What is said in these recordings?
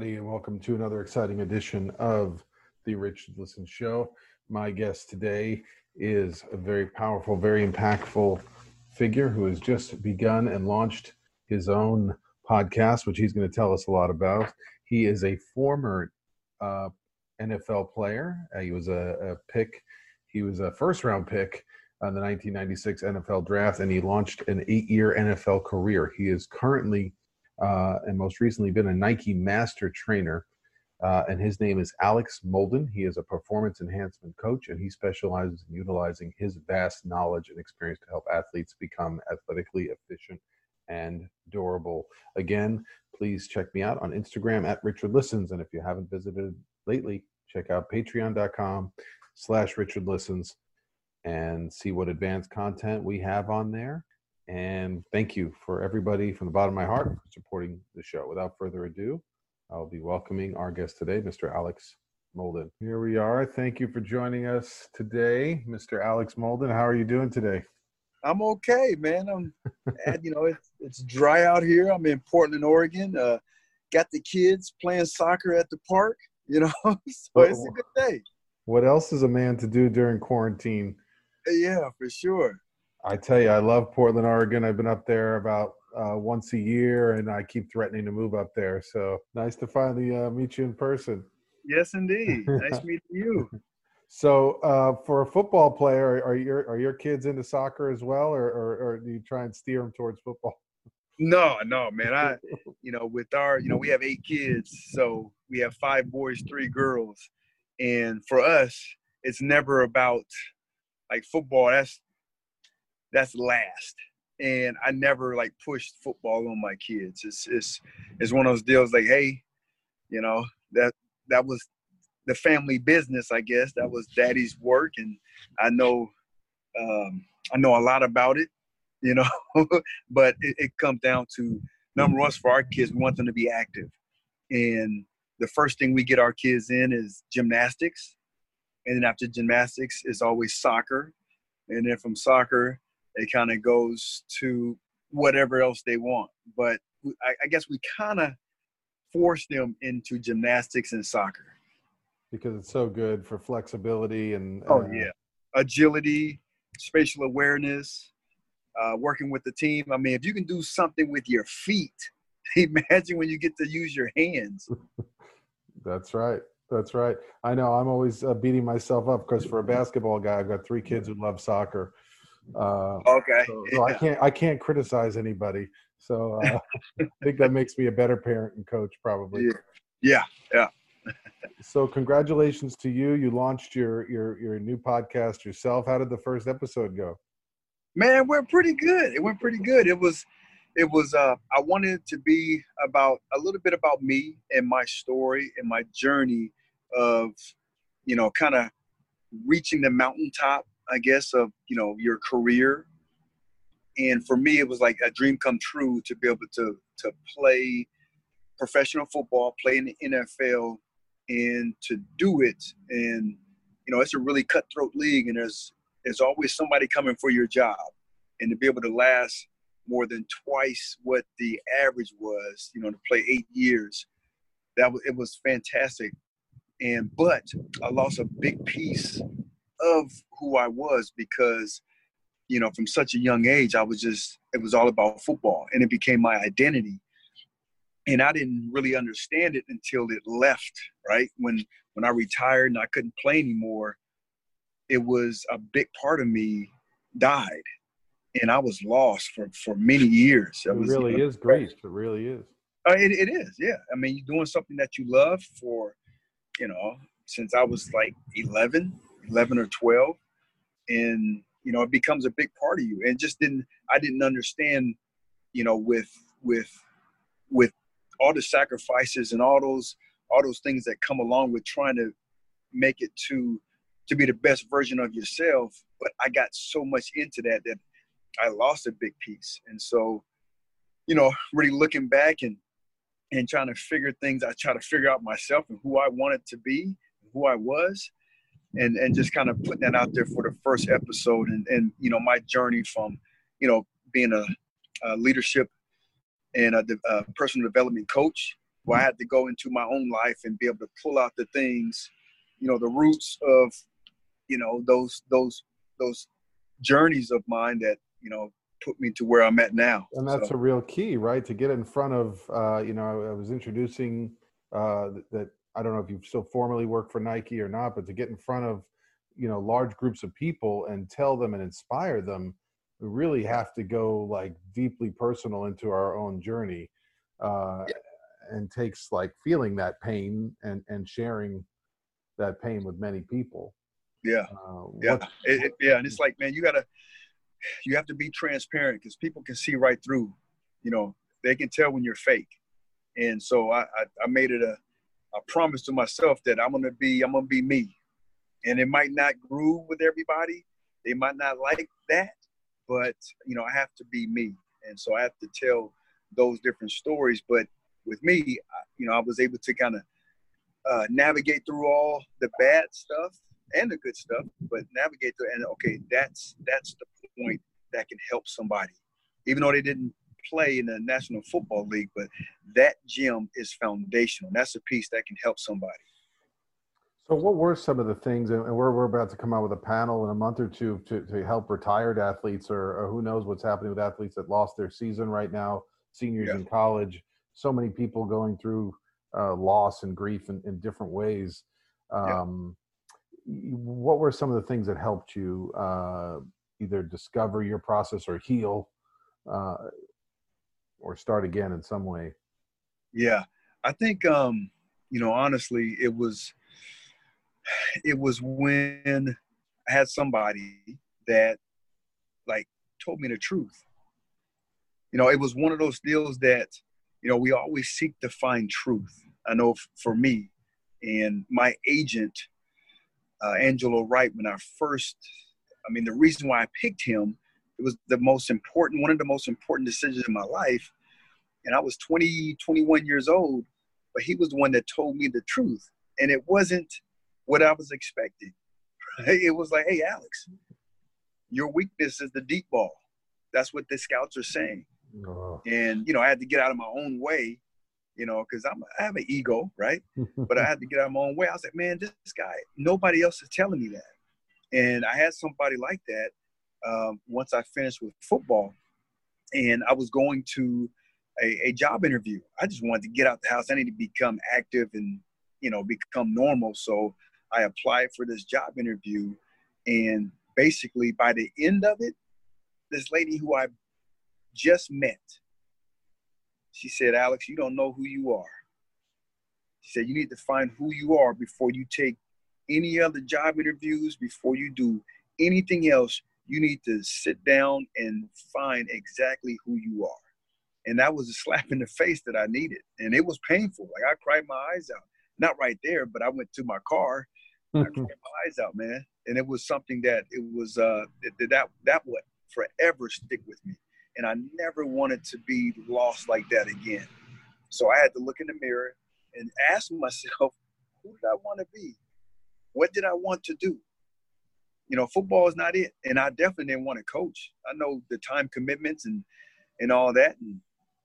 Everybody, and welcome to another exciting edition of the Richard Listen Show. My guest today is a very powerful, very impactful figure who has just begun and launched his own podcast, which he's going to tell us a lot about. He is a former uh, NFL player. Uh, he was a, a, pick. He was a first round pick on the 1996 NFL draft, and he launched an eight year NFL career. He is currently uh, and most recently been a Nike master trainer. Uh, and his name is Alex Molden. He is a performance enhancement coach, and he specializes in utilizing his vast knowledge and experience to help athletes become athletically efficient and durable. Again, please check me out on Instagram at Richard Listens. And if you haven't visited lately, check out patreon.com slash Richard Listens and see what advanced content we have on there. And thank you for everybody from the bottom of my heart for supporting the show. Without further ado, I'll be welcoming our guest today, Mr. Alex Molden. Here we are. Thank you for joining us today, Mr. Alex Molden. How are you doing today? I'm okay, man. I'm, you know, it's it's dry out here. I'm in Portland, Oregon. Uh, got the kids playing soccer at the park. You know, so it's a good day. What else is a man to do during quarantine? Yeah, for sure. I tell you, I love Portland, Oregon. I've been up there about uh, once a year, and I keep threatening to move up there. So nice to finally uh, meet you in person. Yes, indeed. nice meeting you. So, uh, for a football player, are your are your kids into soccer as well, or, or, or do you try and steer them towards football? No, no, man. I, you know, with our, you know, we have eight kids, so we have five boys, three girls, and for us, it's never about like football. That's that's last. And I never like pushed football on my kids. It's it's it's one of those deals like, hey, you know, that that was the family business, I guess. That was daddy's work and I know um I know a lot about it, you know, but it, it comes down to number one for our kids, we want them to be active. And the first thing we get our kids in is gymnastics. And then after gymnastics is always soccer. And then from soccer, it kind of goes to whatever else they want. But I, I guess we kind of force them into gymnastics and soccer because it's so good for flexibility and oh uh, yeah, agility, spatial awareness, uh, working with the team. I mean, if you can do something with your feet, imagine when you get to use your hands. That's right. That's right. I know. I'm always uh, beating myself up because for a basketball guy, I've got three kids who love soccer, uh, okay. So, so I can't I can't criticize anybody. So uh, I think that makes me a better parent and coach probably. Yeah. Yeah. yeah. so congratulations to you. You launched your your your new podcast yourself. How did the first episode go? Man, it went pretty good. It went pretty good. It was it was uh I wanted it to be about a little bit about me and my story and my journey of you know kind of reaching the mountaintop I guess, of you know your career. And for me, it was like a dream come true to be able to to play professional football, play in the NFL, and to do it. And you know, it's a really cutthroat league, and there's there's always somebody coming for your job, and to be able to last more than twice what the average was, you know, to play eight years, that was it was fantastic. And but I lost a big piece of who I was because, you know, from such a young age, I was just it was all about football, and it became my identity. And I didn't really understand it until it left. Right when when I retired and I couldn't play anymore, it was a big part of me died and I was lost for for many years. It, was, really you know, is great. It really is. Uh, it, it is, yeah. I mean, you're doing something that you love for, you know, since I was like 11, 11 or 12, and you know, it becomes a big part of you. And just didn't, I didn't understand, you know, with with with all the sacrifices and all those all those things that come along with trying to make it to to be the best version of yourself. But I got so much into that that I lost a big piece. And so, you know, really looking back and and trying to figure things, I try to figure out myself and who I wanted to be, and who I was, and and just kind of putting that out there for the first episode and and you know my journey from, you know, being a, a leadership and a, a, personal development coach, where I had to go into my own life and be able to pull out the things, you know, the roots of, you know, those those those journeys of mine that you know put me to where I'm at now. And that's so. a real key, right? To get in front of, uh, you know, I was introducing uh, that I don't know if you still formally work for Nike or not, but to get in front of, you know, large groups of people and tell them and inspire them, we really have to go like deeply personal into our own journey. Uh, yeah. And takes like feeling that pain and, and sharing that pain with many people. Yeah. Uh, yeah. It, it, yeah. And it's like, man, you gotta, you have to be transparent because people can see right through. You know, they can tell when you're fake. And so I, I, I made it a, a promise to myself that I'm gonna be I'm gonna be me. And it might not groove with everybody. They might not like that, but you know, I have to be me. And so I have to tell those different stories. But with me, you know, I was able to kind of uh, navigate through all the bad stuff and the good stuff, but navigate through and okay, that's that's the point that can help somebody, even though they didn't play in the National Football League. But that gym is foundational. That's a piece that can help somebody. So, what were some of the things, and we're, we're about to come out with a panel in a month or two to, to help retired athletes, or, or who knows what's happening with athletes that lost their season right now, seniors yeah. in college, so many people going through uh, loss and grief in, in different ways. Um, yeah. What were some of the things that helped you uh, either discover your process or heal uh, or start again in some way yeah i think um you know honestly it was it was when i had somebody that like told me the truth you know it was one of those deals that you know we always seek to find truth i know for me and my agent uh, angelo wright when i first I mean, the reason why I picked him, it was the most important, one of the most important decisions in my life. And I was 20, 21 years old, but he was the one that told me the truth. And it wasn't what I was expecting. It was like, hey, Alex, your weakness is the deep ball. That's what the scouts are saying. Oh. And, you know, I had to get out of my own way, you know, because I'm I have an ego, right? but I had to get out of my own way. I was like, man, this guy, nobody else is telling me that. And I had somebody like that um, once I finished with football, and I was going to a, a, job interview. I just wanted to get out the house. I need to become active and you know become normal. So I applied for this job interview, and basically by the end of it, this lady who I just met, she said, "Alex, you don't know who you are." She said, "You need to find who you are before you take any other job interviews, before you do anything else, you need to sit down and find exactly who you are. And that was a slap in the face that I needed. And it was painful. Like I cried my eyes out. Not right there, but I went to my car I cried my eyes out, man. And it was something that it was uh that that that would forever stick with me. And I never wanted to be lost like that again. So I had to look in the mirror and ask myself, who did I want to be? What did I want to do? You know, football is not it. And I definitely didn't want to coach. I know the time commitments and and all that. And,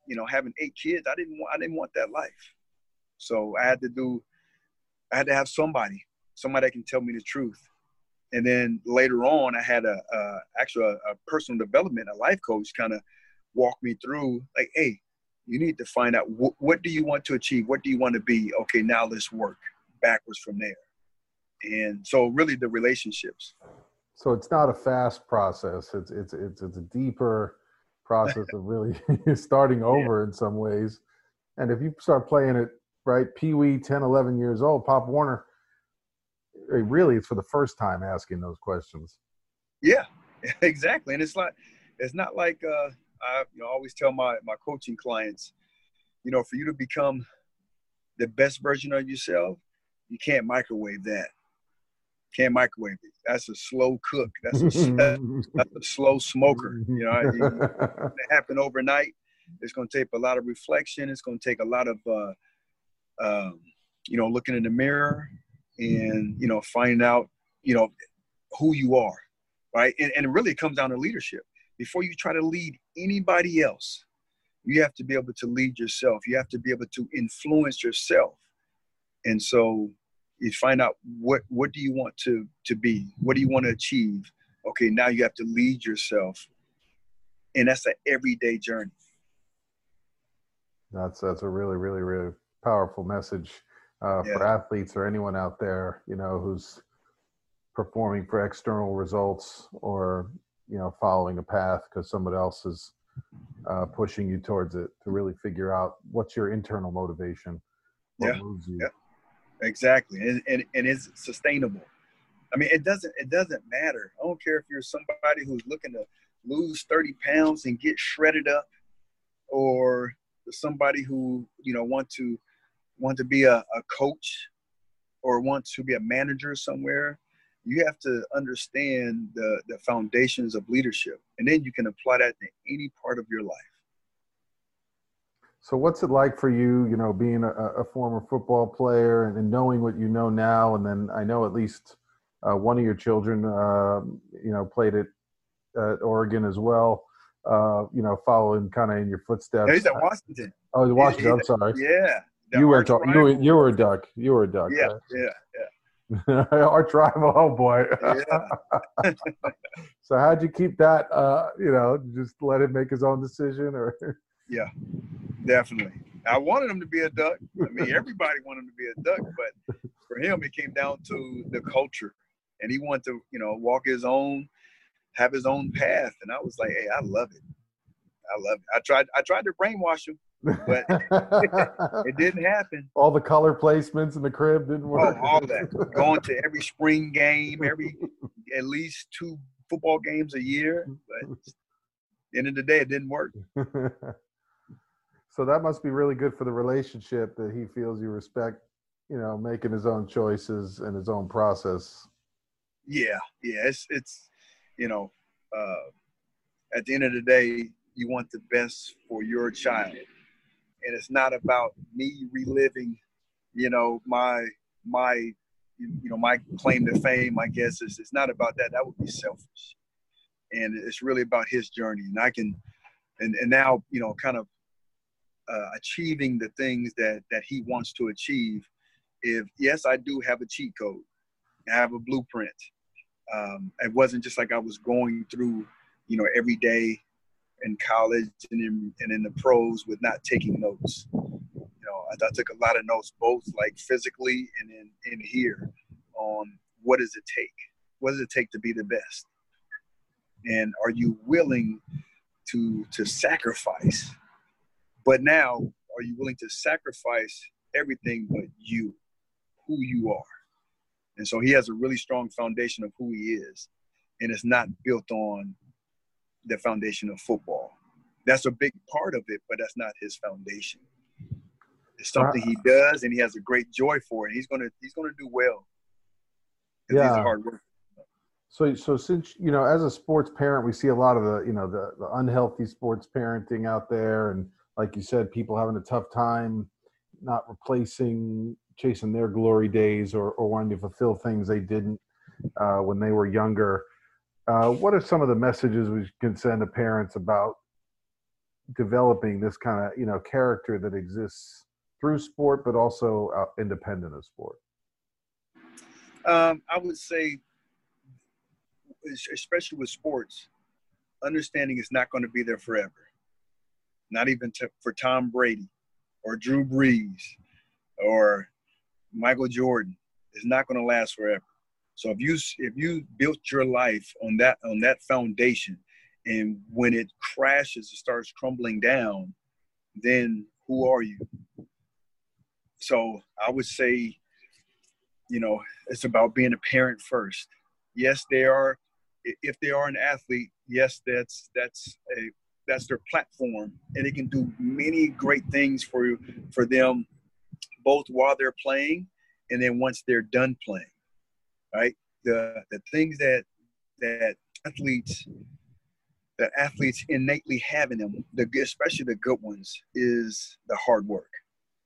you know, having eight kids, I didn't want I didn't want that life. So I had to do I had to have somebody, somebody that can tell me the truth. And then later on, I had a, a actually a, a personal development, a life coach, kind of walk me through, like, hey, you need to find out wh- what do you want to achieve, what do you want to be. Okay, now let's work backwards from there. And so, really, the relationships. So it's not a fast process. It's it's it's it's a deeper process of really starting over yeah. in some ways. And if you start playing it right, Pee Wee, 10, 11 years old, Pop Warner, really it's for the first time asking those questions. Yeah, exactly. And it's like, it's not like, uh, I you know, always tell my, my coaching clients, you know, for you to become the best version of yourself, you can't microwave that. Can't microwave it. That's a slow cook. That's a, that's a slow smoker. You know, it, it happen overnight. It's going to take a lot of reflection. It's going to take a lot of uh, um, you know, looking in the mirror and, you know, finding out, you know, who you are, right? And, and it really comes down to leadership. Before you try to lead anybody else, you have to be able to lead yourself. You have to be able to influence yourself. And so you find out what what do you want to to be? What do you want to achieve? Okay, now you have to lead yourself. And that's an everyday journey. That's that's a really, really, really powerful message uh, yeah. for athletes or anyone out there, you know, who's performing for external results or you know following a path because somebody else is uh, pushing you towards it to really figure out what's your internal motivation what yeah. yeah exactly and, and, and is sustainable i mean it doesn't it doesn't matter i don't care if you're somebody who's looking to lose 30 pounds and get shredded up or somebody who you know want to want to be a, a coach or want to be a manager somewhere, you have to understand the, the foundations of leadership. And then you can apply that to any part of your life. So what's it like for you, you know, being a, a former football player and, and, knowing what you know now? And then I know at least uh, one of your children, uh, you know, played at, at Oregon as well, uh, you know, following kind of in your footsteps. Yeah, he's at Washington. Oh, Washington. I'm sorry. Yeah you were talk, you were you were a duck. You were a duck. Yeah, right? yeah, yeah. Our rival. Oh boy. Yeah. so how'd you keep that? Uh, you know, just let him make his own decision, or? Yeah, definitely. I wanted him to be a duck. I mean, everybody wanted him to be a duck, but for him, it came down to the culture, and he wanted to, you know, walk his own, have his own path. And I was like, hey, I love it. I love it. I tried. I tried to brainwash him, but it didn't happen. All the color placements in the crib didn't work. Oh, all that. Going to every spring game, every at least two football games a year. But end of the day, it didn't work. so that must be really good for the relationship that he feels you respect, you know, making his own choices and his own process. Yeah, yeah. It's it's you know, uh, at the end of the day, you want the best for your child and it's not about me reliving, you know, my my you know my claim to fame. I guess it's it's not about that. That would be selfish, and it's really about his journey. And I can, and and now you know, kind of uh, achieving the things that that he wants to achieve. If yes, I do have a cheat code, I have a blueprint. Um, it wasn't just like I was going through, you know, every day in college and in, and in the pros with not taking notes. You know, I, I took a lot of notes, both like physically and in, in here on what does it take? What does it take to be the best? And are you willing to to sacrifice? But now, are you willing to sacrifice everything but you, who you are? And so he has a really strong foundation of who he is. And it's not built on the foundation of football. That's a big part of it, but that's not his foundation. It's something he uh, does, and he has a great joy for it. He's gonna he's gonna do well. Yeah. hard work. So, so since you know, as a sports parent, we see a lot of the you know the, the unhealthy sports parenting out there, and like you said, people having a tough time not replacing chasing their glory days or, or wanting to fulfill things they didn't uh, when they were younger. Uh, what are some of the messages we can send to parents about developing this kind of you know character that exists through sport, but also uh, independent of sport? Um, I would say, especially with sports, understanding is not going to be there forever. Not even to, for Tom Brady or Drew Brees or Michael Jordan. It's not going to last forever. So if you if you built your life on that on that foundation, and when it crashes, it starts crumbling down, then who are you? So I would say, you know, it's about being a parent first. Yes, they are. If they are an athlete, yes, that's that's a that's their platform, and it can do many great things for for them, both while they're playing and then once they're done playing. Right, the the things that that athletes that athletes innately have in them, the especially the good ones, is the hard work.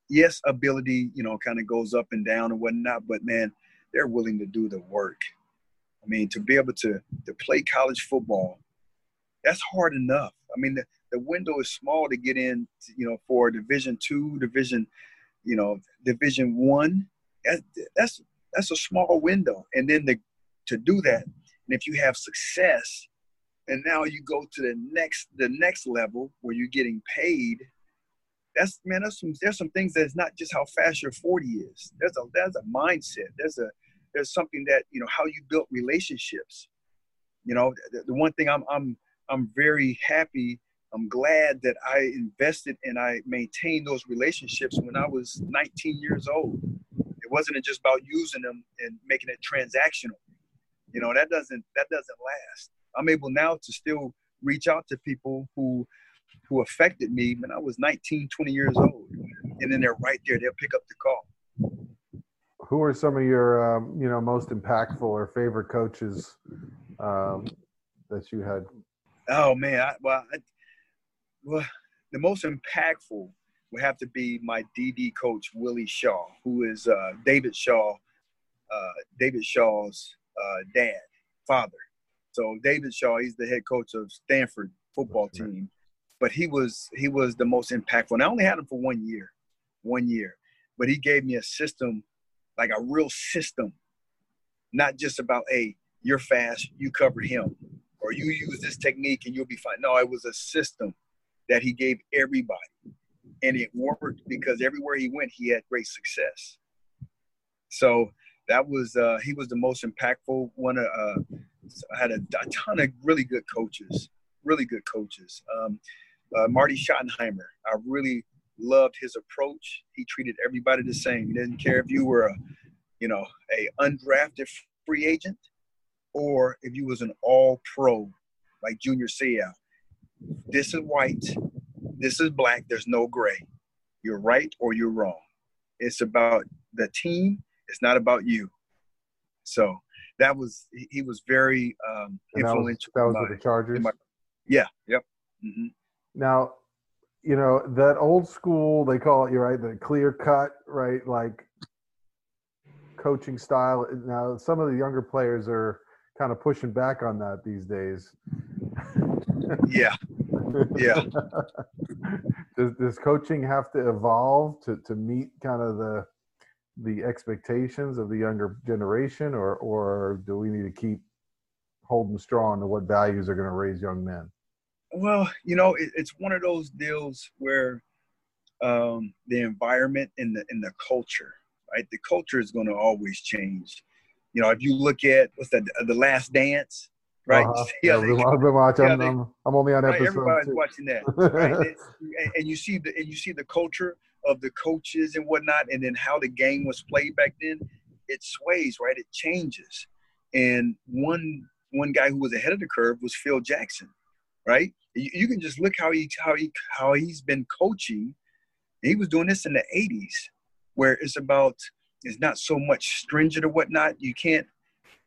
Yes, ability, you know, kind of goes up and down and whatnot, but man, they're willing to do the work. I mean, to be able to to play college football, that's hard enough. I mean, the, the window is small to get in, you know, for Division two, Division, you know, Division one. That, that's that's a small window, and then the, to do that, and if you have success, and now you go to the next the next level where you're getting paid. That's man. There's some there's some things that's not just how fast your 40 is. There's a there's a mindset. There's a there's something that you know how you built relationships. You know, the, the one thing I'm I'm I'm very happy. I'm glad that I invested and I maintained those relationships when I was 19 years old. It wasn't just about using them and making it transactional. You know, that doesn't that doesn't last. I'm able now to still reach out to people who who affected me when I was 19, 20 years old. And then they're right there. They'll pick up the call. Who are some of your, um, you know, most impactful or favorite coaches um, that you had Oh man, I, well, I, well, the most impactful would have to be my DB coach Willie Shaw, who is uh, David Shaw, uh, David Shaw's uh, dad, father. So David Shaw, he's the head coach of Stanford football team, but he was he was the most impactful. And I only had him for one year, one year, but he gave me a system, like a real system, not just about hey, you're fast, you cover him or you use this technique and you'll be fine. No, it was a system that he gave everybody. And it worked because everywhere he went, he had great success. So that was, uh, he was the most impactful one. Uh, I had a, a, ton of really good coaches, really good coaches. Um, uh, Marty Schottenheimer, I really loved his approach. He treated everybody the same. He didn't care if you were a, you know, a undrafted free agent or if you was an all pro like Junior Seau. This is white, this is black, there's no gray. You're right or you're wrong. It's about the team, it's not about you. So that was he was very um, influential. That was, that was with the Chargers. My, yeah. Yep. Mm-hmm. Now, you know that old school. They call it. You're right. The clear cut. Right. Like coaching style. Now, some of the younger players are kind of pushing back on that these days. yeah. Yeah. does, does coaching have to evolve to, to meet kind of the the expectations of the younger generation or or do we need to keep holding strong to what values are going to raise young men? Well, you know, it, it's one of those deals where um, the environment and the and the culture, right? The culture is going to always change. You know, if you look at what's that, the Last Dance, right? Uh-huh. Yeah, I've been watching. I'm, I'm, I'm, only on episode. Right, everybody's two. watching that, right? and, and you see the and you see the culture of the coaches and whatnot, and then how the game was played back then. It sways, right? It changes. And one one guy who was ahead of the curve was Phil Jackson, right? You, you can just look how he how he how he's been coaching. He was doing this in the '80s, where it's about it's not so much stringent or whatnot. You can't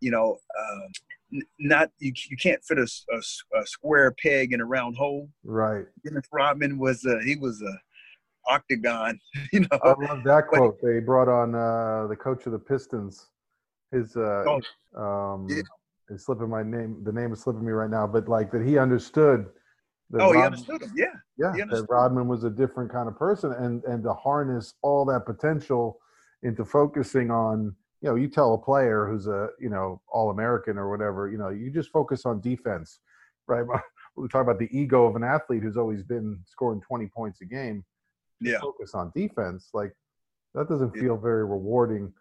you know, n- not you, you can't fit a, a, a, square peg in a round hole. Right. Dennis Rodman was a, he was a octagon. You know. I love that quote. But, they brought on uh, the coach of the Pistons. His uh, oh, um, yeah. it's slipping my name. The name is slipping me right now. But like that, he understood. oh, Rodman, he understood him. Yeah. Yeah. That Rodman was a different kind of person, and and to harness all that potential into focusing on you know, you tell a player who's a, you know, all American or whatever, you know, you just focus on defense, right? We talk about the ego of an athlete who's always been scoring 20 points a game. Yeah. Focus on defense. Like that doesn't feel very rewarding.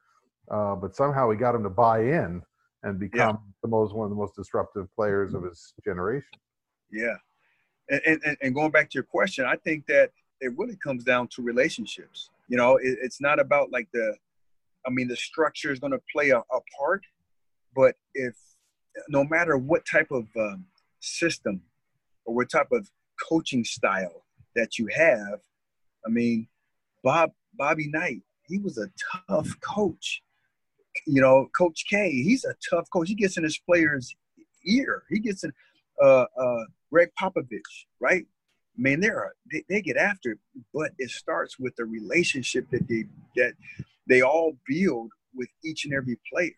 Uh, but somehow he got him to buy in and become yeah. the most one of the most disruptive players of his generation. Yeah. And, and, and going back to your question, I think that it really comes down to relationships. You know, it, it's not about like the I mean, the structure is going to play a, a, part, but if no matter what type of um, system or what type of coaching style that you have, I mean, Bob Bobby Knight, he was a tough coach. You know, Coach K, he's a tough coach. He gets in his players' ear. He gets in uh, uh, Gregg Popovich, right? I mean, they're they, they get after, it, but it starts with the relationship that they that they all build with each and every player.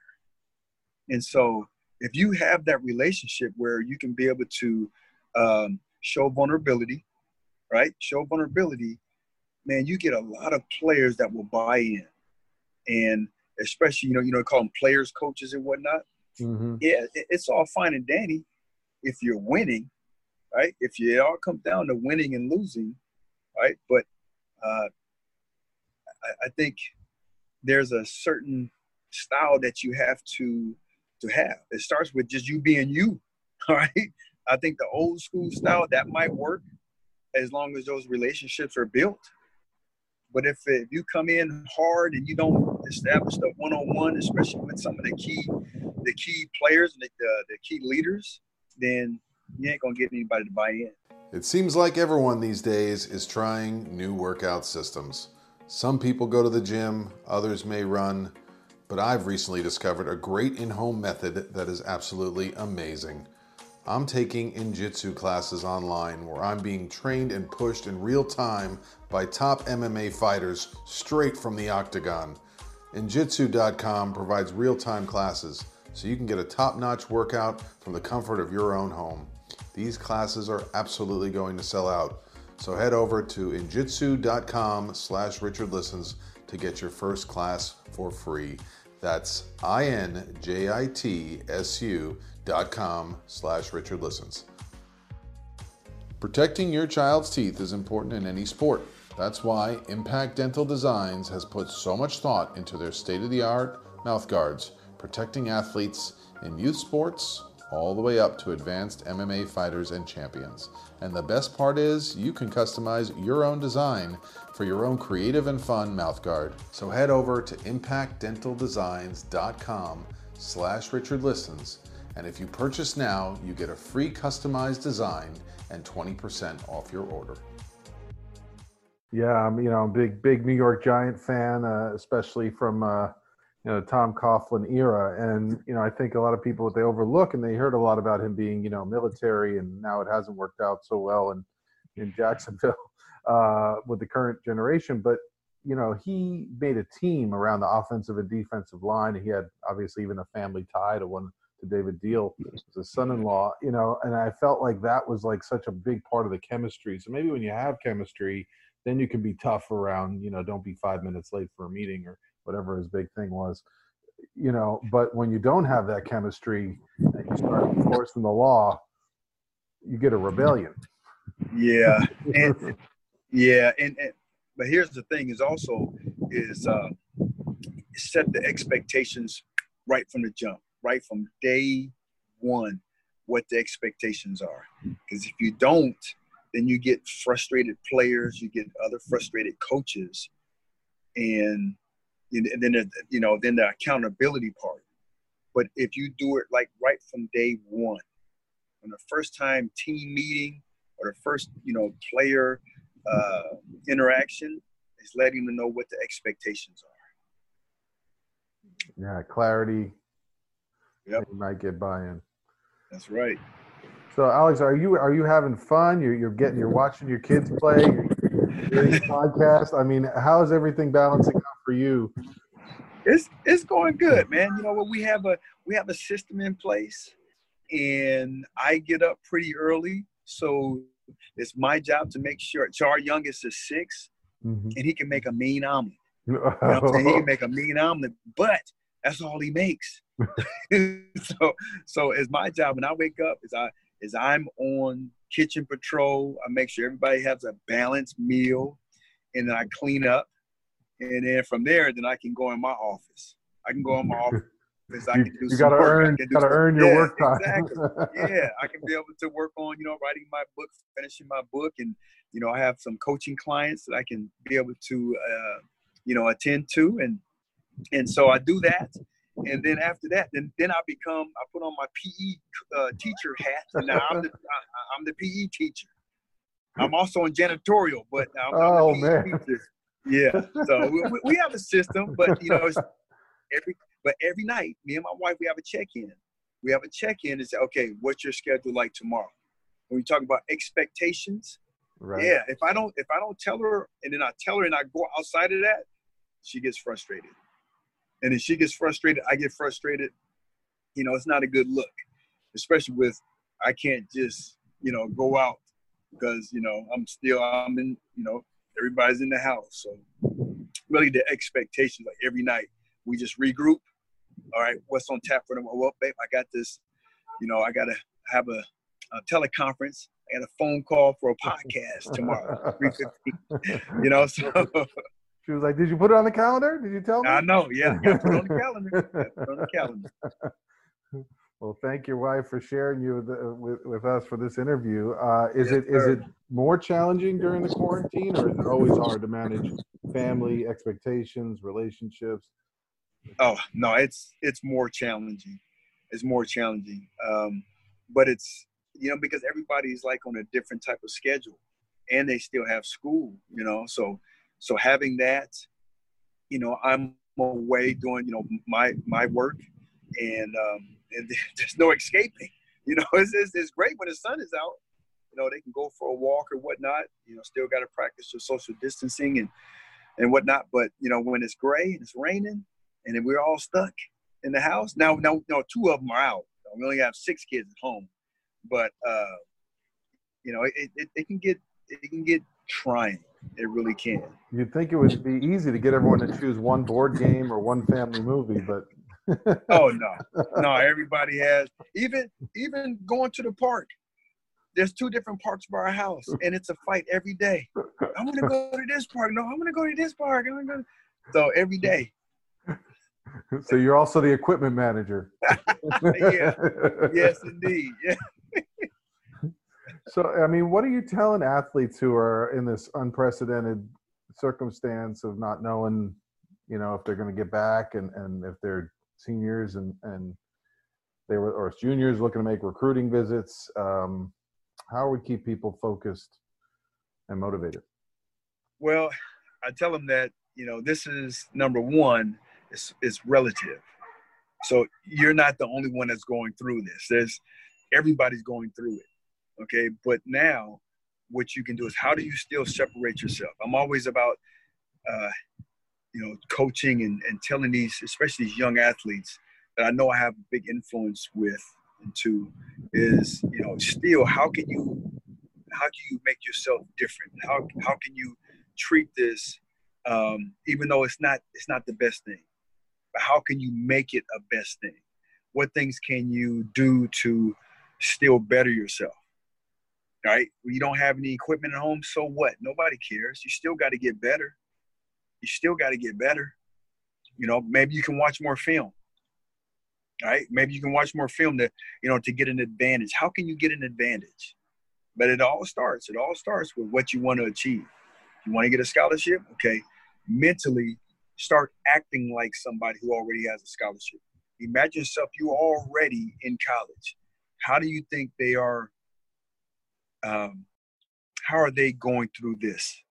And so if you have that relationship where you can be able to um, show vulnerability, right? Show vulnerability, man, you get a lot of players that will buy in. And especially, you know, you know, call them players, coaches, and whatnot. Mm-hmm. Yeah, it's all fine and dandy if you're winning, right? If you, all comes down to winning and losing, right? But uh, I, I think there's a certain style that you have to to have. It starts with just you being you, right? I think the old school style that might work as long as those relationships are built. But if, if you come in hard and you don't establish the one-on-one, especially with some of the key the key players and the, the, the key leaders, then you ain't gonna get anybody to buy in. It seems like everyone these days is trying new workout systems. Some people go to the gym, others may run, but I've recently discovered a great in home method that is absolutely amazing. I'm taking Injitsu classes online where I'm being trained and pushed in real time by top MMA fighters straight from the octagon. Injitsu.com provides real time classes so you can get a top notch workout from the comfort of your own home. These classes are absolutely going to sell out. So head over to injitsu.com slash Richard Listens to get your first class for free. That's I-N-J-I-T-S-U dot com slash Richard Listens. Protecting your child's teeth is important in any sport. That's why Impact Dental Designs has put so much thought into their state-of-the-art mouth guards, protecting athletes in youth sports, all the way up to advanced MMA fighters and champions. And the best part is, you can customize your own design for your own creative and fun mouthguard. So head over to impactdentaldesigns.com slash Richard Listens, and if you purchase now, you get a free customized design and 20% off your order. Yeah, I'm you know, a big big New York Giant fan, uh, especially from uh, you know Tom Coughlin era, and you know I think a lot of people they overlook and they heard a lot about him being you know military, and now it hasn't worked out so well in in Jacksonville uh, with the current generation. But you know he made a team around the offensive and defensive line. He had obviously even a family tie to one to David Diehl, his son-in-law. You know, and I felt like that was like such a big part of the chemistry. So maybe when you have chemistry, then you can be tough around. You know, don't be five minutes late for a meeting or whatever his big thing was you know but when you don't have that chemistry and you start enforcing the law you get a rebellion. Yeah and yeah and, and but here's the thing is also is uh set the expectations right from the jump right from day one what the expectations are. Because if you don't then you get frustrated players you get other frustrated coaches and and then you know then the accountability part but if you do it like right from day one on the first time team meeting or the first you know player uh, interaction is letting them know what the expectations are yeah clarity Yep. You might get buy-in. That's right. So, Alex, are you are you having fun? You're you're getting you're watching your kids play. You're podcast. I mean, how is everything balancing out for you? It's it's going good, man. You know what? We have a we have a system in place, and I get up pretty early, so it's my job to make sure. So our youngest is 6 Mhm. and he can make a mean omelet. You know? He can make a mean omelet, but that's all he makes. so so it's my job when I wake up is I is I'm on kitchen patrol. I make sure everybody has a balanced meal and then I clean up. And then from there, then I can go in my office. I can go in my office. I can do you work. I earn can do gotta some- earn your Yeah, work time. Exactly yeah, I can be able to work on, you know, writing my book, finishing my book, and you know, I have some coaching clients that I can be able to, uh, you know, attend to, and and so I do that, and then after that, then then I become, I put on my PE uh, teacher hat, and now I'm the I, I'm the PE teacher. I'm also in janitorial, but I'm, I'm Oh, the PE man. teacher. Yeah, so we, we- have a system, but you know, it's every but every night, me and my wife, we have a check-in. We have a check-in and say, okay, what's your schedule like tomorrow? When we talk about expectations, right. yeah. If I don't, if I don't tell her, and then I tell her, and I go outside of that, she gets frustrated. And if she gets frustrated, I get frustrated. You know, it's not a good look, especially with I can't just you know go out because you know I'm still I'm in you know everybody's in the house. So really, the expectations like every night we just regroup. All right, what's on tap for them? Well, babe, I got this. You know, I got to have a, a teleconference. I got a phone call for a podcast tomorrow. You know, so She was like, "Did you put it on the calendar? Did you tell me?" I know, yeah, got to put it on the calendar. Gotta put it on the calendar. Well, thank your wife for sharing you with, uh, with, with us for this interview. Uh, is Yes, it is sir. it more challenging during the quarantine, or is it always hard to manage family expectations, relationships? Oh no, it's it's more challenging. It's more challenging, um, but it's you know because everybody's like on a different type of schedule, and they still have school. You know, so so having that, you know, I'm away doing you know my my work, and um, and there's no escaping. You know, it's, it's it's great when the sun is out. You know, they can go for a walk or whatnot. You know, still got to practice your social distancing and and whatnot. But you know, when it's gray and it's raining and then we're all stuck in the house. Now, now, no, two of them are out. We only have six kids at home, but uh, you know, it, it, it can get it can get trying. It really can. You'd think it would be easy to get everyone to choose one board game or one family movie, but Oh no, no, everybody has even even going to the park. There's two different parks by our house, and it's a fight every day. I'm gonna go to this park. No, I'm gonna go to this park. I'm gonna go. So every day. so you're also the equipment manager. Yeah. Yes, indeed. Yeah. So, I mean, what are you telling athletes who are in this unprecedented circumstance of not knowing, you know, if they're going to get back and, and if they're seniors and, and they were, or juniors looking to make recruiting visits? Um, how we keep people focused and motivated? Well, I tell them that you know this is number one. It's it's relative. So you're not the only one that's going through this. There's everybody's going through it. Okay, but now what you can do is how do you still separate yourself? I'm always about uh, you know coaching and, and telling these, especially these young athletes that I know I have a big influence with into is you know still how can you how can you make yourself different? How how can you treat this um, even though it's not it's not the best thing but how can you make it a best thing? What things can you do to still better yourself right? You don't have any equipment at home so what? Nobody cares. You still got to get better you still got to get better. You know maybe you can watch more film. Right? Maybe you can watch more film to you know to get an advantage. How can you get an advantage? But it all starts it all starts with what you want to achieve. You want to get a scholarship? Okay. Mentally start acting like somebody who already has a scholarship. Imagine yourself you already in college. How do you think they are um, how are they going through this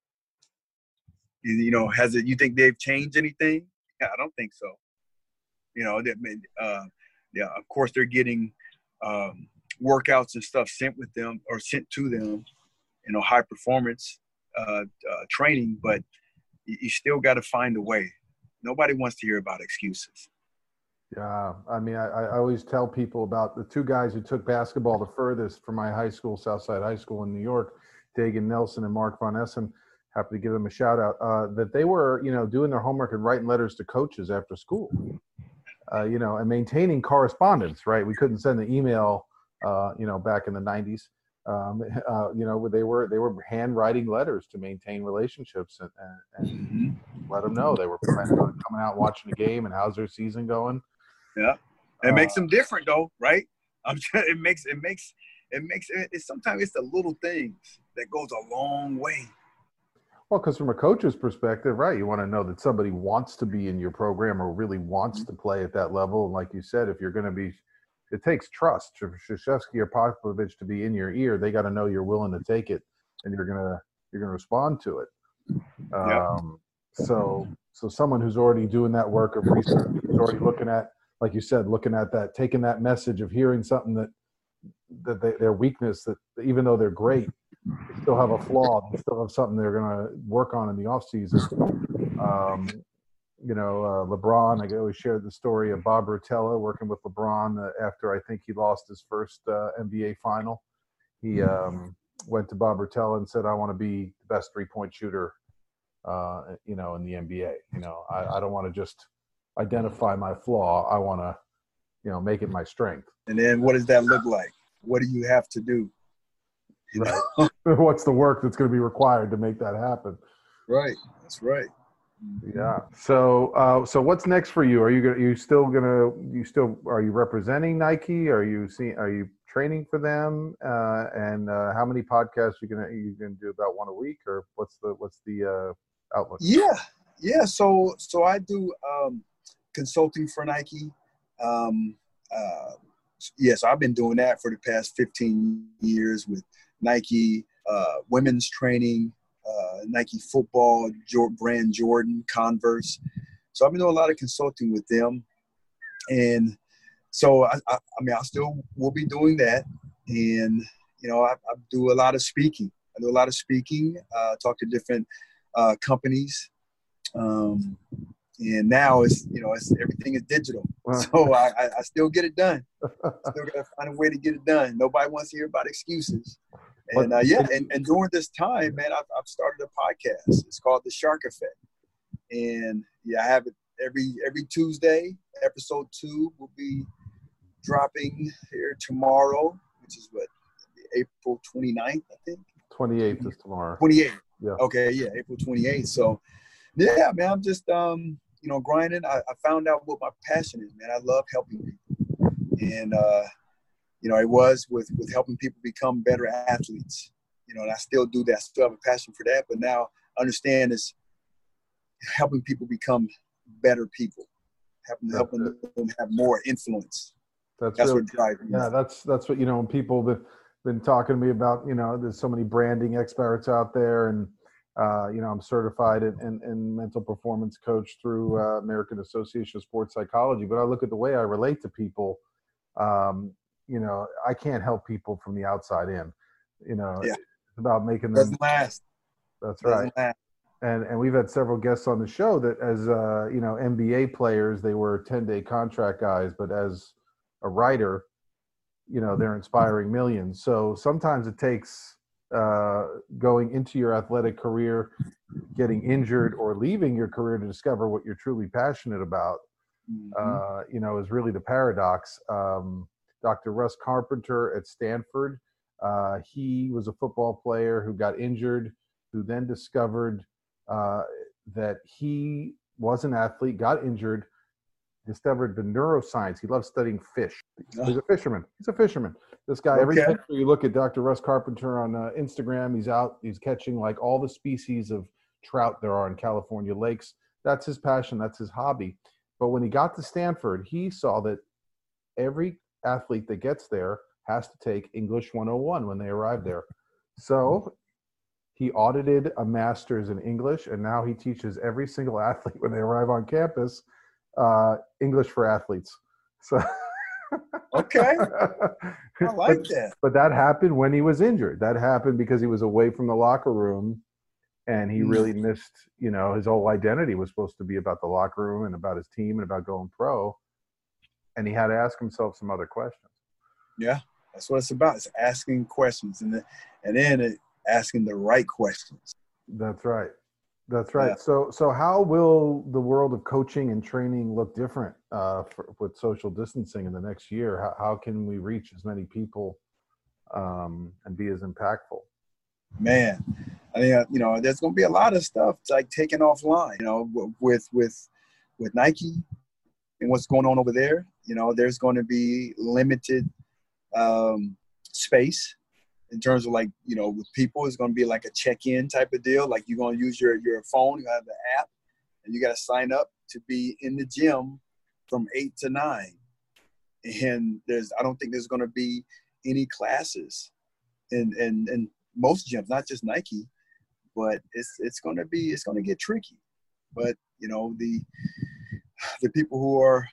you, know has it you think they've changed anything yeah, i don't think so you know that uh, yeah, of course they're getting um, workouts and stuff sent with them or sent to them, you know, high performance uh, uh, training, but you, you still got to find a way. Nobody wants to hear about excuses. Yeah, I mean, I, I always tell people about the two guys who took basketball the furthest from my high school, Southside High School in New York, Dagan Nelson and Mark Von Essen. Happy to give them a shout out. Uh, that they were, you know, doing their homework and writing letters to coaches after school. Uh, you know, and maintaining correspondence. Right, we couldn't send the email, uh, you know, back in the '90s. Um, uh, you know, they were they were handwriting letters to maintain relationships and, and, and mm-hmm. let them know they were planning on coming out watching the game and how's their season going. Yeah, it uh, makes them different though, right? I'm sure it makes it makes it makes it. It's, sometimes it's the little things that goes a long way. Well, because from a coach's perspective, right, you want to know that somebody wants to be in your program or really wants mm-hmm. to play at that level. And like you said, if you're going to be, it takes trust for Krzyzewski or Popovich to be in your ear. They got to know you're willing to take it and you're gonna you're gonna respond to it. Yeah. Um, so so someone who's already doing that work of research, who's already looking at like you said, looking at that, taking that message of hearing something that that they, their weakness that even though they're great, they still have a flaw. They still have something they're going to work on in the off season. Um, you know, uh, LeBron. I always share the story of Bob Rotella working with LeBron uh, after I think he lost his first uh, NBA final. He um, went to Bob Rotella and said, "I want to be the best three point shooter, uh, you know, in the NBA. You know, I, I don't want to just identify my flaw. I want to, you know, make it my strength. And then what does that look like? What do you have to do? You right. What's the work that's going to be required to make that happen? Right. That's right. Yeah. So, uh, so what's next for you? Are you gonna, you still gonna, you still, are you representing Nike? Are you seeing, are you training for them? Uh, and uh, how many podcasts are you gonna, you gonna do about one a week, or what's the, what's the uh, outlook? Yeah, yeah. So, so I do. Um, consulting for Nike. Um, uh, yes, I've been doing that for the past 15 years with Nike uh, women's training, uh, Nike football, brand Jordan, Converse. So I've been doing a lot of consulting with them, and so I, I, I mean I still will be doing that, and you know I, I, do a lot of speaking. I do a lot of speaking. Uh, talk to different uh, companies. Um, and now it's you know it's everything is digital so I, I still get it done still gotta find a way to get it done nobody wants to hear about excuses and uh, yeah and, and during this time man I've, I've started a podcast. It's called the shark effect. And yeah i have it every every tuesday. Episode two will be dropping here tomorrow which is what april 29th i think? 28th is tomorrow. 28th yeah. Okay yeah april 28th so yeah, man, I'm just um, you know, grinding. I, I found out what my passion is, man. I love helping people, and uh, you know, it was with with helping people become better athletes. You know, and I still do that. I still have a passion for that, but now I understand is helping people become better people, helping that's helping it. them have more influence. That's, that's really, what drives me. Yeah, that's that's what you know. People have been talking to me about, you know, there's so many branding experts out there, and uh, you know, I'm certified in, in, in mental performance coach through uh, American Association of Sports Psychology. But I look at the way I relate to people. Um, you know, I can't help people from the outside in. You know, yeah. it's about making them last. That's right. Last. And and we've had several guests on the show that, as uh, you know, NBA players, they were 10 day contract guys, but as a writer, you know, they're inspiring millions. So sometimes it takes uh, going into your athletic career, getting injured, or leaving your career to discover what you're truly passionate about, mm-hmm. uh, you know, is really the paradox. Um, Dr. Russ Carpenter at Stanford, uh, he was a football player who got injured, who then discovered uh, that he was an athlete, got injured, discovered the neuroscience. He loves studying fish. He's a fisherman. He's a fisherman. This guy, okay. every picture you look at Dr. Russ Carpenter on uh, Instagram, he's out, he's catching like all the species of trout there are in California lakes. That's his passion, that's his hobby. But when he got to Stanford, he saw that every athlete that gets there has to take English 101 when they arrive there. So he audited a master's in English, and now he teaches every single athlete when they arrive on campus uh, English for athletes. So Okay. I like but, that. But that happened when he was injured. That happened because he was away from the locker room and he Mm. really missed, you know, his whole identity was supposed to be about the locker room and about his team and about going pro. And he had to ask himself some other questions. Yeah, that's what it's about. It's asking questions and then, and then it, asking the right questions. That's right. That's right. Yeah. So, so how will the world of coaching and training look different uh, for, with social distancing in the next year? How, how can we reach as many people um, and be as impactful? Man, I mean, uh, you know, there's going to be a lot of stuff like taken offline. You know, with with with Nike and what's going on over there. You know, there's going to be limited um, space in terms of like you know with people. It's going to be like a check-in type of deal. Like you're going to use your your phone, you have the app, and you got to sign up to be in the gym from eight to nine. And there's, I don't think there's going to be any classes, and and and most gyms, not just Nike, but it's it's going to be it's going to get tricky. But you know the the people who are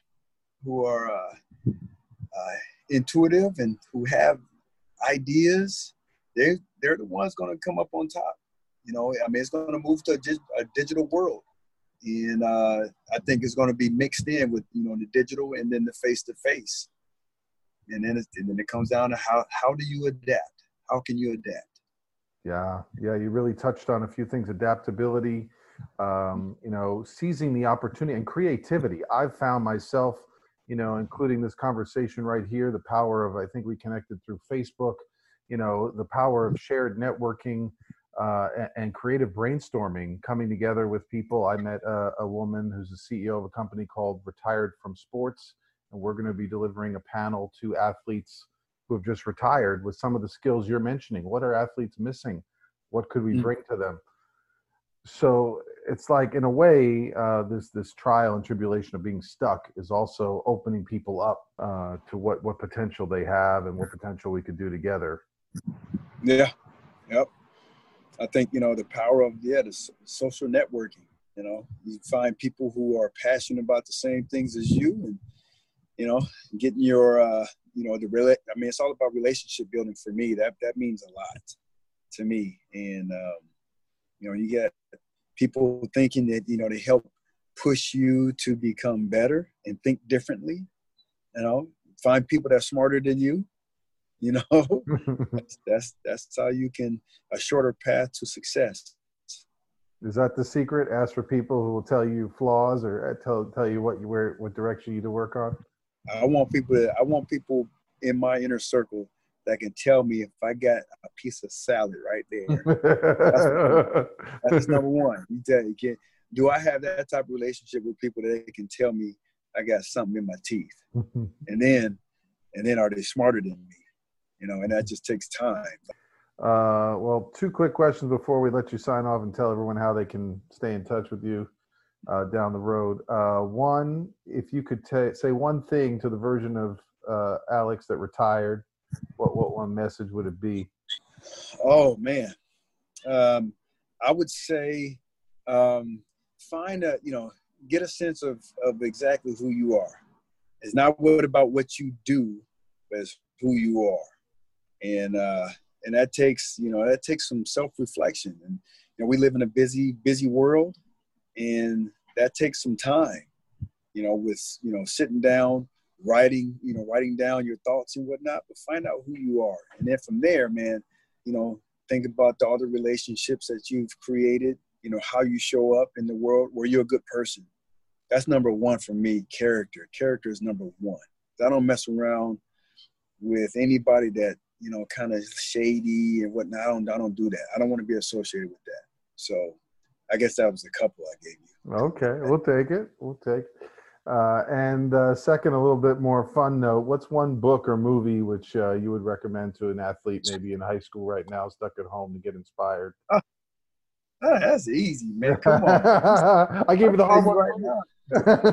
who are uh, uh, intuitive and who have ideas, they they're the ones going to come up on top. You know, I mean, it's going to move to a, a digital world, and uh, I think it's going to be mixed in with you know the digital and then the face to face, and then it, and then it comes down to how how do you adapt? How can you adapt? Yeah, yeah, you really touched on a few things: adaptability, um, you know, seizing the opportunity, and creativity. I've found myself, you know, including this conversation right here, the power of I think we connected through Facebook, you know, the power of shared networking uh, and, and creative brainstorming, coming together with people. I met a, a woman who's the CEO of a company called Retired from Sports, and we're going to be delivering a panel to athletes who have just retired with some of the skills you're mentioning. What are athletes missing? What could we Mm. bring to them? So it's like, in a way, uh, this this trial and tribulation of being stuck is also opening people up uh, to what what potential they have and what potential we could do together. Yeah, yep. I think you know the power of yeah the social networking. You know, you find people who are passionate about the same things as you, and you know, getting your uh, you know the rela- I mean, it's all about relationship building for me. That that means a lot to me, and um, you know, you get people thinking that you know they help push you to become better and think differently. You know, find people that are smarter than you. You know, that's that's that's how you can a shorter path to success. Is that the secret? Ask for people who will tell you flaws or uh, tell tell you what you where what direction you need to work on. I want people that I want people in my inner circle that can tell me if I got a piece of salad right there. That's number one. You tell you can do I have that type of relationship with people that they can tell me I got something in my teeth, and then and then are they smarter than me? You know, and that just takes time. Uh, well, two quick questions before we let you sign off and tell everyone how they can stay in touch with you uh, down the road. Uh, one, if you could ta say one thing to the version of uh, Alex that retired, what what one message would it be? Oh man, um, I would say um, find a you know get a sense of of exactly who you are. It's not what about what you do, but it's who you are, and uh, and that takes you know that takes some self reflection. And you know we live in a busy busy world, and that takes some time. You know, with you know sitting down, writing you know writing down your thoughts and whatnot, but find out who you are, and then from there, man, you know think about the other relationships that you've created you know how you show up in the world were you a good person that's number one for me character character is number one i don't mess around with anybody that you know kind of shady and whatnot i don't i don't do that i don't want to be associated with that so i guess that was a couple i gave you Okay, we'll take it. We'll take. It. Uh, and uh, second, a little bit more fun note. What's one book or movie which uh, you would recommend to an athlete, maybe in high school right now, stuck at home to get inspired? Ah, that's easy man come on I gave you the hard one. right now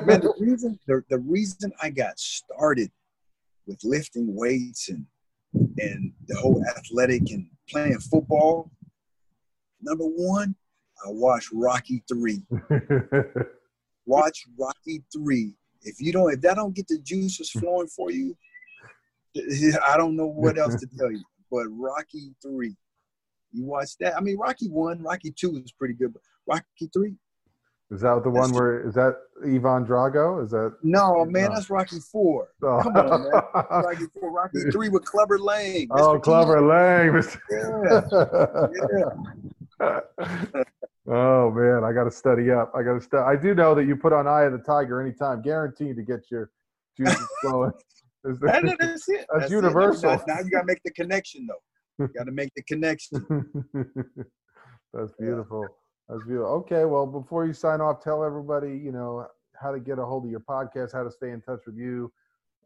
man, the reason the, the reason I got started with lifting weights and and the whole athletic and playing football, number one, I watched Rocky Three. Watch Rocky Three. If you don't, if that don't get the juices flowing for you, I don't know what else to tell you, but Rocky three, you watch that. I mean, Rocky one, Rocky two is pretty good, but Rocky three. Is that the one where is that Ivan Drago? Is that no man? No. That's Rocky four. Oh. Come on, man. Rocky four, Rocky three with Clubber Lang. Mr. Oh, Clubber Lang. Oh, yeah. yeah. Oh man, I got to study up. I got to study. I do know that you put on Eye of the Tiger anytime, guaranteed to get your juices flowing. That's, that's it. That's, that's universal. It. Now, you got to make the connection, though. You got to make the connection. that's beautiful. That's beautiful. Okay, well, before you sign off, tell everybody, you know, how to get a hold of your podcast, how to stay in touch with you.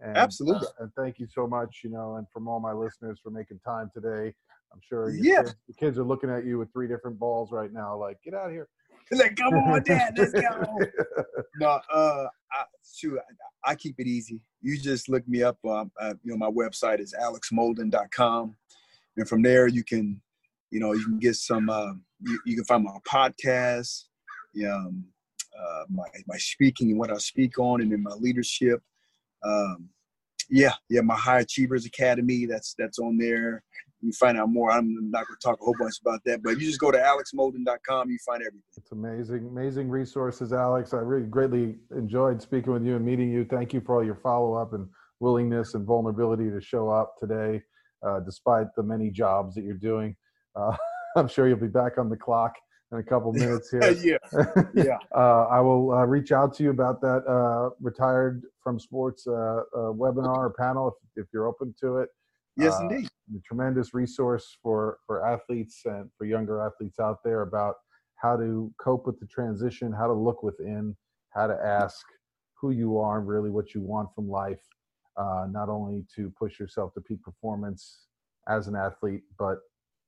And, Absolutely. Uh, and thank you so much, you know, and from all my listeners for making time today. I'm sure yeah. Kids, the kids are looking at you with three different balls right now, like, get out of here. Like, come on, Dad, let's go. no, uh, I, shoot, I, I, keep it easy. You just look me up. Um, uh, you know, my website is alexmolden.com. And from there, you can, you know, you can get some, uh, you, you can find my podcast, um, uh, my, my speaking and what I speak on, and then my leadership. Um, yeah, yeah, my High Achievers Academy, that's that's on there you find out more. I'm not going to talk a whole bunch about that, but you just go to alexmolden.com, you find everything. It's amazing, amazing resources, Alex. I really greatly enjoyed speaking with you and meeting you. Thank you for all your follow up and willingness and vulnerability to show up today, uh, despite the many jobs that you're doing. Uh, I'm sure you'll be back on the clock in a couple minutes here. yeah, yeah. uh, I will uh, reach out to you about that uh, retired from sports uh, uh, webinar or panel if, if you're open to it. Yes, uh, indeed. A tremendous resource for for athletes and for younger athletes out there about how to cope with the transition, how to look within, how to ask who you are and really what you want from life, uh, not only to push yourself to peak performance as an athlete, but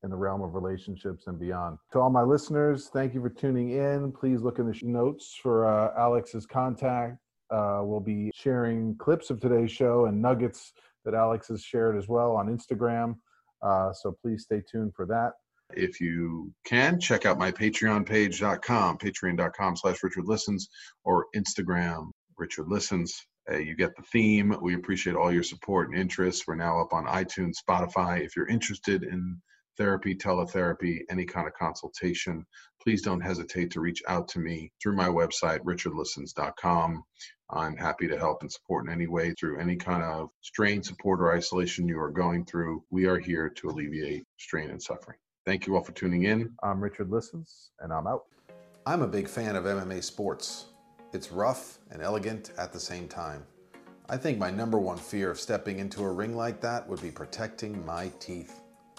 in the realm of relationships and beyond. To all my listeners, thank you for tuning in. Please look in the notes for uh, Alex's contact. Uh, we'll be sharing clips of today's show and nuggets that Alex has shared as well on Instagram. Uh, so please stay tuned for that. If you can, check out my Patreon page.com, patreon.com slash Richard Listens, or Instagram, Richard Listens. Uh, you get the theme. We appreciate all your support and interest. We're now up on iTunes, Spotify. If you're interested in therapy, teletherapy, any kind of consultation, please don't hesitate to reach out to me through my website, richardlistens.com. I'm happy to help and support in any way through any kind of strain, support, or isolation you are going through. We are here to alleviate strain and suffering. Thank you all for tuning in. I'm Richard Listens, and I'm out. I'm a big fan of MMA sports. It's rough and elegant at the same time. I think my number one fear of stepping into a ring like that would be protecting my teeth.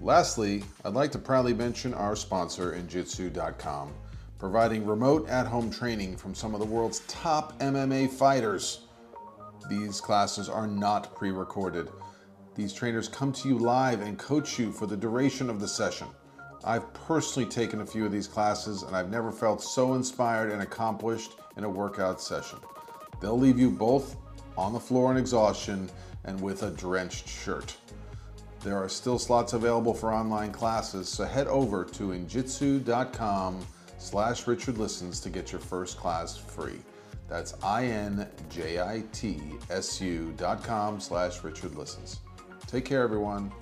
Lastly, I'd like to proudly mention our sponsor, Injitsu.com, providing remote at home training from some of the world's top MMA fighters. These classes are not pre recorded. These trainers come to you live and coach you for the duration of the session. I've personally taken a few of these classes and I've never felt so inspired and accomplished in a workout session. They'll leave you both on the floor in exhaustion and with a drenched shirt. There are still slots available for online classes, so head over to injitsu.com slash richardlistens to get your first class free. That's I-N-J-I-T-S-U dot com slash richardlistens. Take care, everyone.